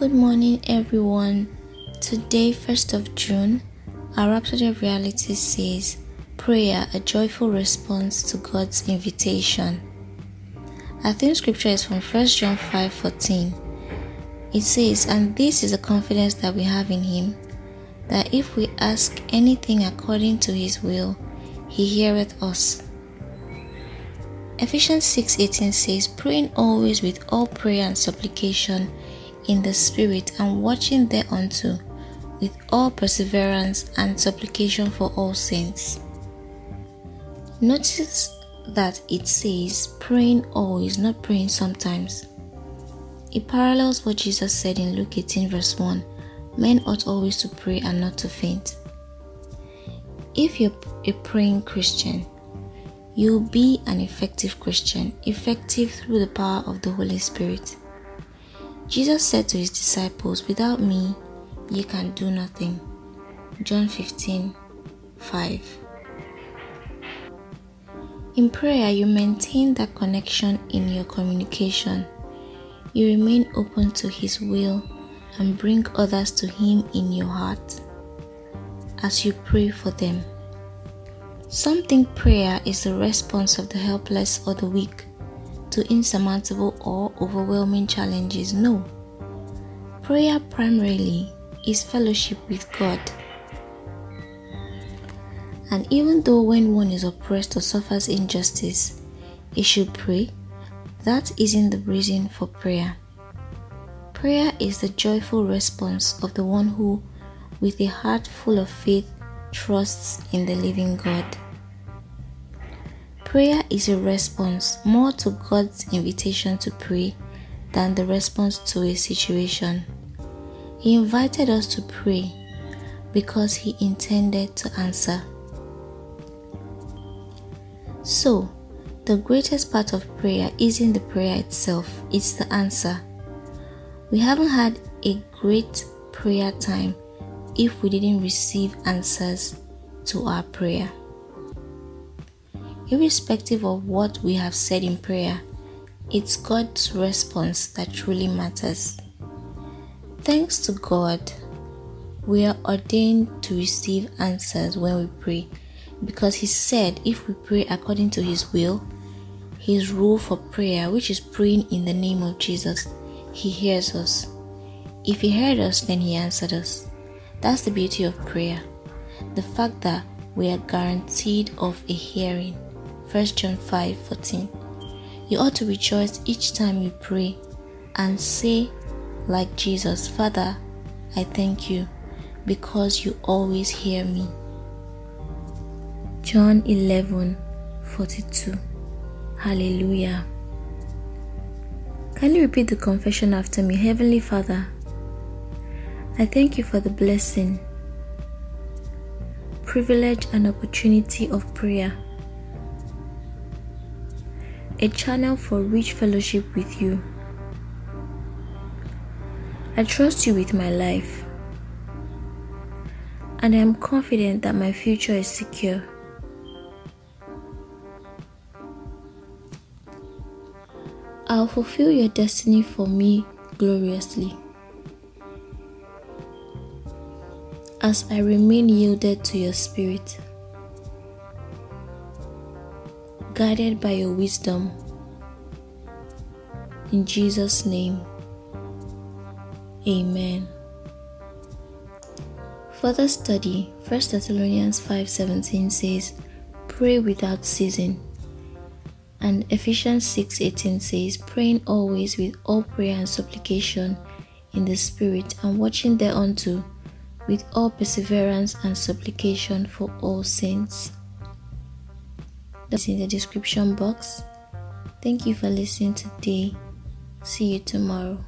Good morning, everyone. Today, 1st of June, our Rhapsody of Reality says, Prayer, a joyful response to God's invitation. Our theme scripture is from 1 John 5 14. It says, And this is the confidence that we have in Him, that if we ask anything according to His will, He heareth us. Ephesians 6:18 says, Praying always with all prayer and supplication in the Spirit, and watching thereunto with all perseverance and supplication for all saints. Notice that it says praying always, not praying sometimes. It parallels what Jesus said in Luke 18, verse 1 Men ought always to pray and not to faint. If you're a praying Christian, you'll be an effective Christian, effective through the power of the Holy Spirit. Jesus said to his disciples, Without me, ye can do nothing. John 15 5. In prayer, you maintain that connection in your communication. You remain open to His will and bring others to Him in your heart as you pray for them. Some think prayer is the response of the helpless or the weak to insurmountable or overwhelming challenges. No. Prayer primarily is fellowship with God. And even though when one is oppressed or suffers injustice, he should pray, that isn't the reason for prayer. Prayer is the joyful response of the one who, with a heart full of faith, trusts in the living God. Prayer is a response more to God's invitation to pray than the response to a situation. He invited us to pray because He intended to answer. So, the greatest part of prayer isn't the prayer itself, it's the answer. We haven't had a great prayer time if we didn't receive answers to our prayer irrespective of what we have said in prayer, it's God's response that truly matters. Thanks to God, we are ordained to receive answers when we pray because He said if we pray according to His will, His rule for prayer, which is praying in the name of Jesus, He hears us. If He heard us, then He answered us. That's the beauty of prayer. The fact that we are guaranteed of a hearing. 1 John 5 14. You ought to rejoice each time you pray and say, like Jesus, Father, I thank you because you always hear me. John 11 42. Hallelujah. Can you repeat the confession after me? Heavenly Father, I thank you for the blessing, privilege, and opportunity of prayer a channel for rich fellowship with you. I trust you with my life, and I am confident that my future is secure. I'll fulfill your destiny for me gloriously. As I remain yielded to your spirit guided by your wisdom. In Jesus' name, Amen. Further study, 1 Thessalonians 5:17 says, "Pray without ceasing." And Ephesians 6:18 says, "Praying always with all prayer and supplication in the Spirit, and watching thereunto with all perseverance and supplication for all saints." That's in the description box. Thank you for listening today. See you tomorrow.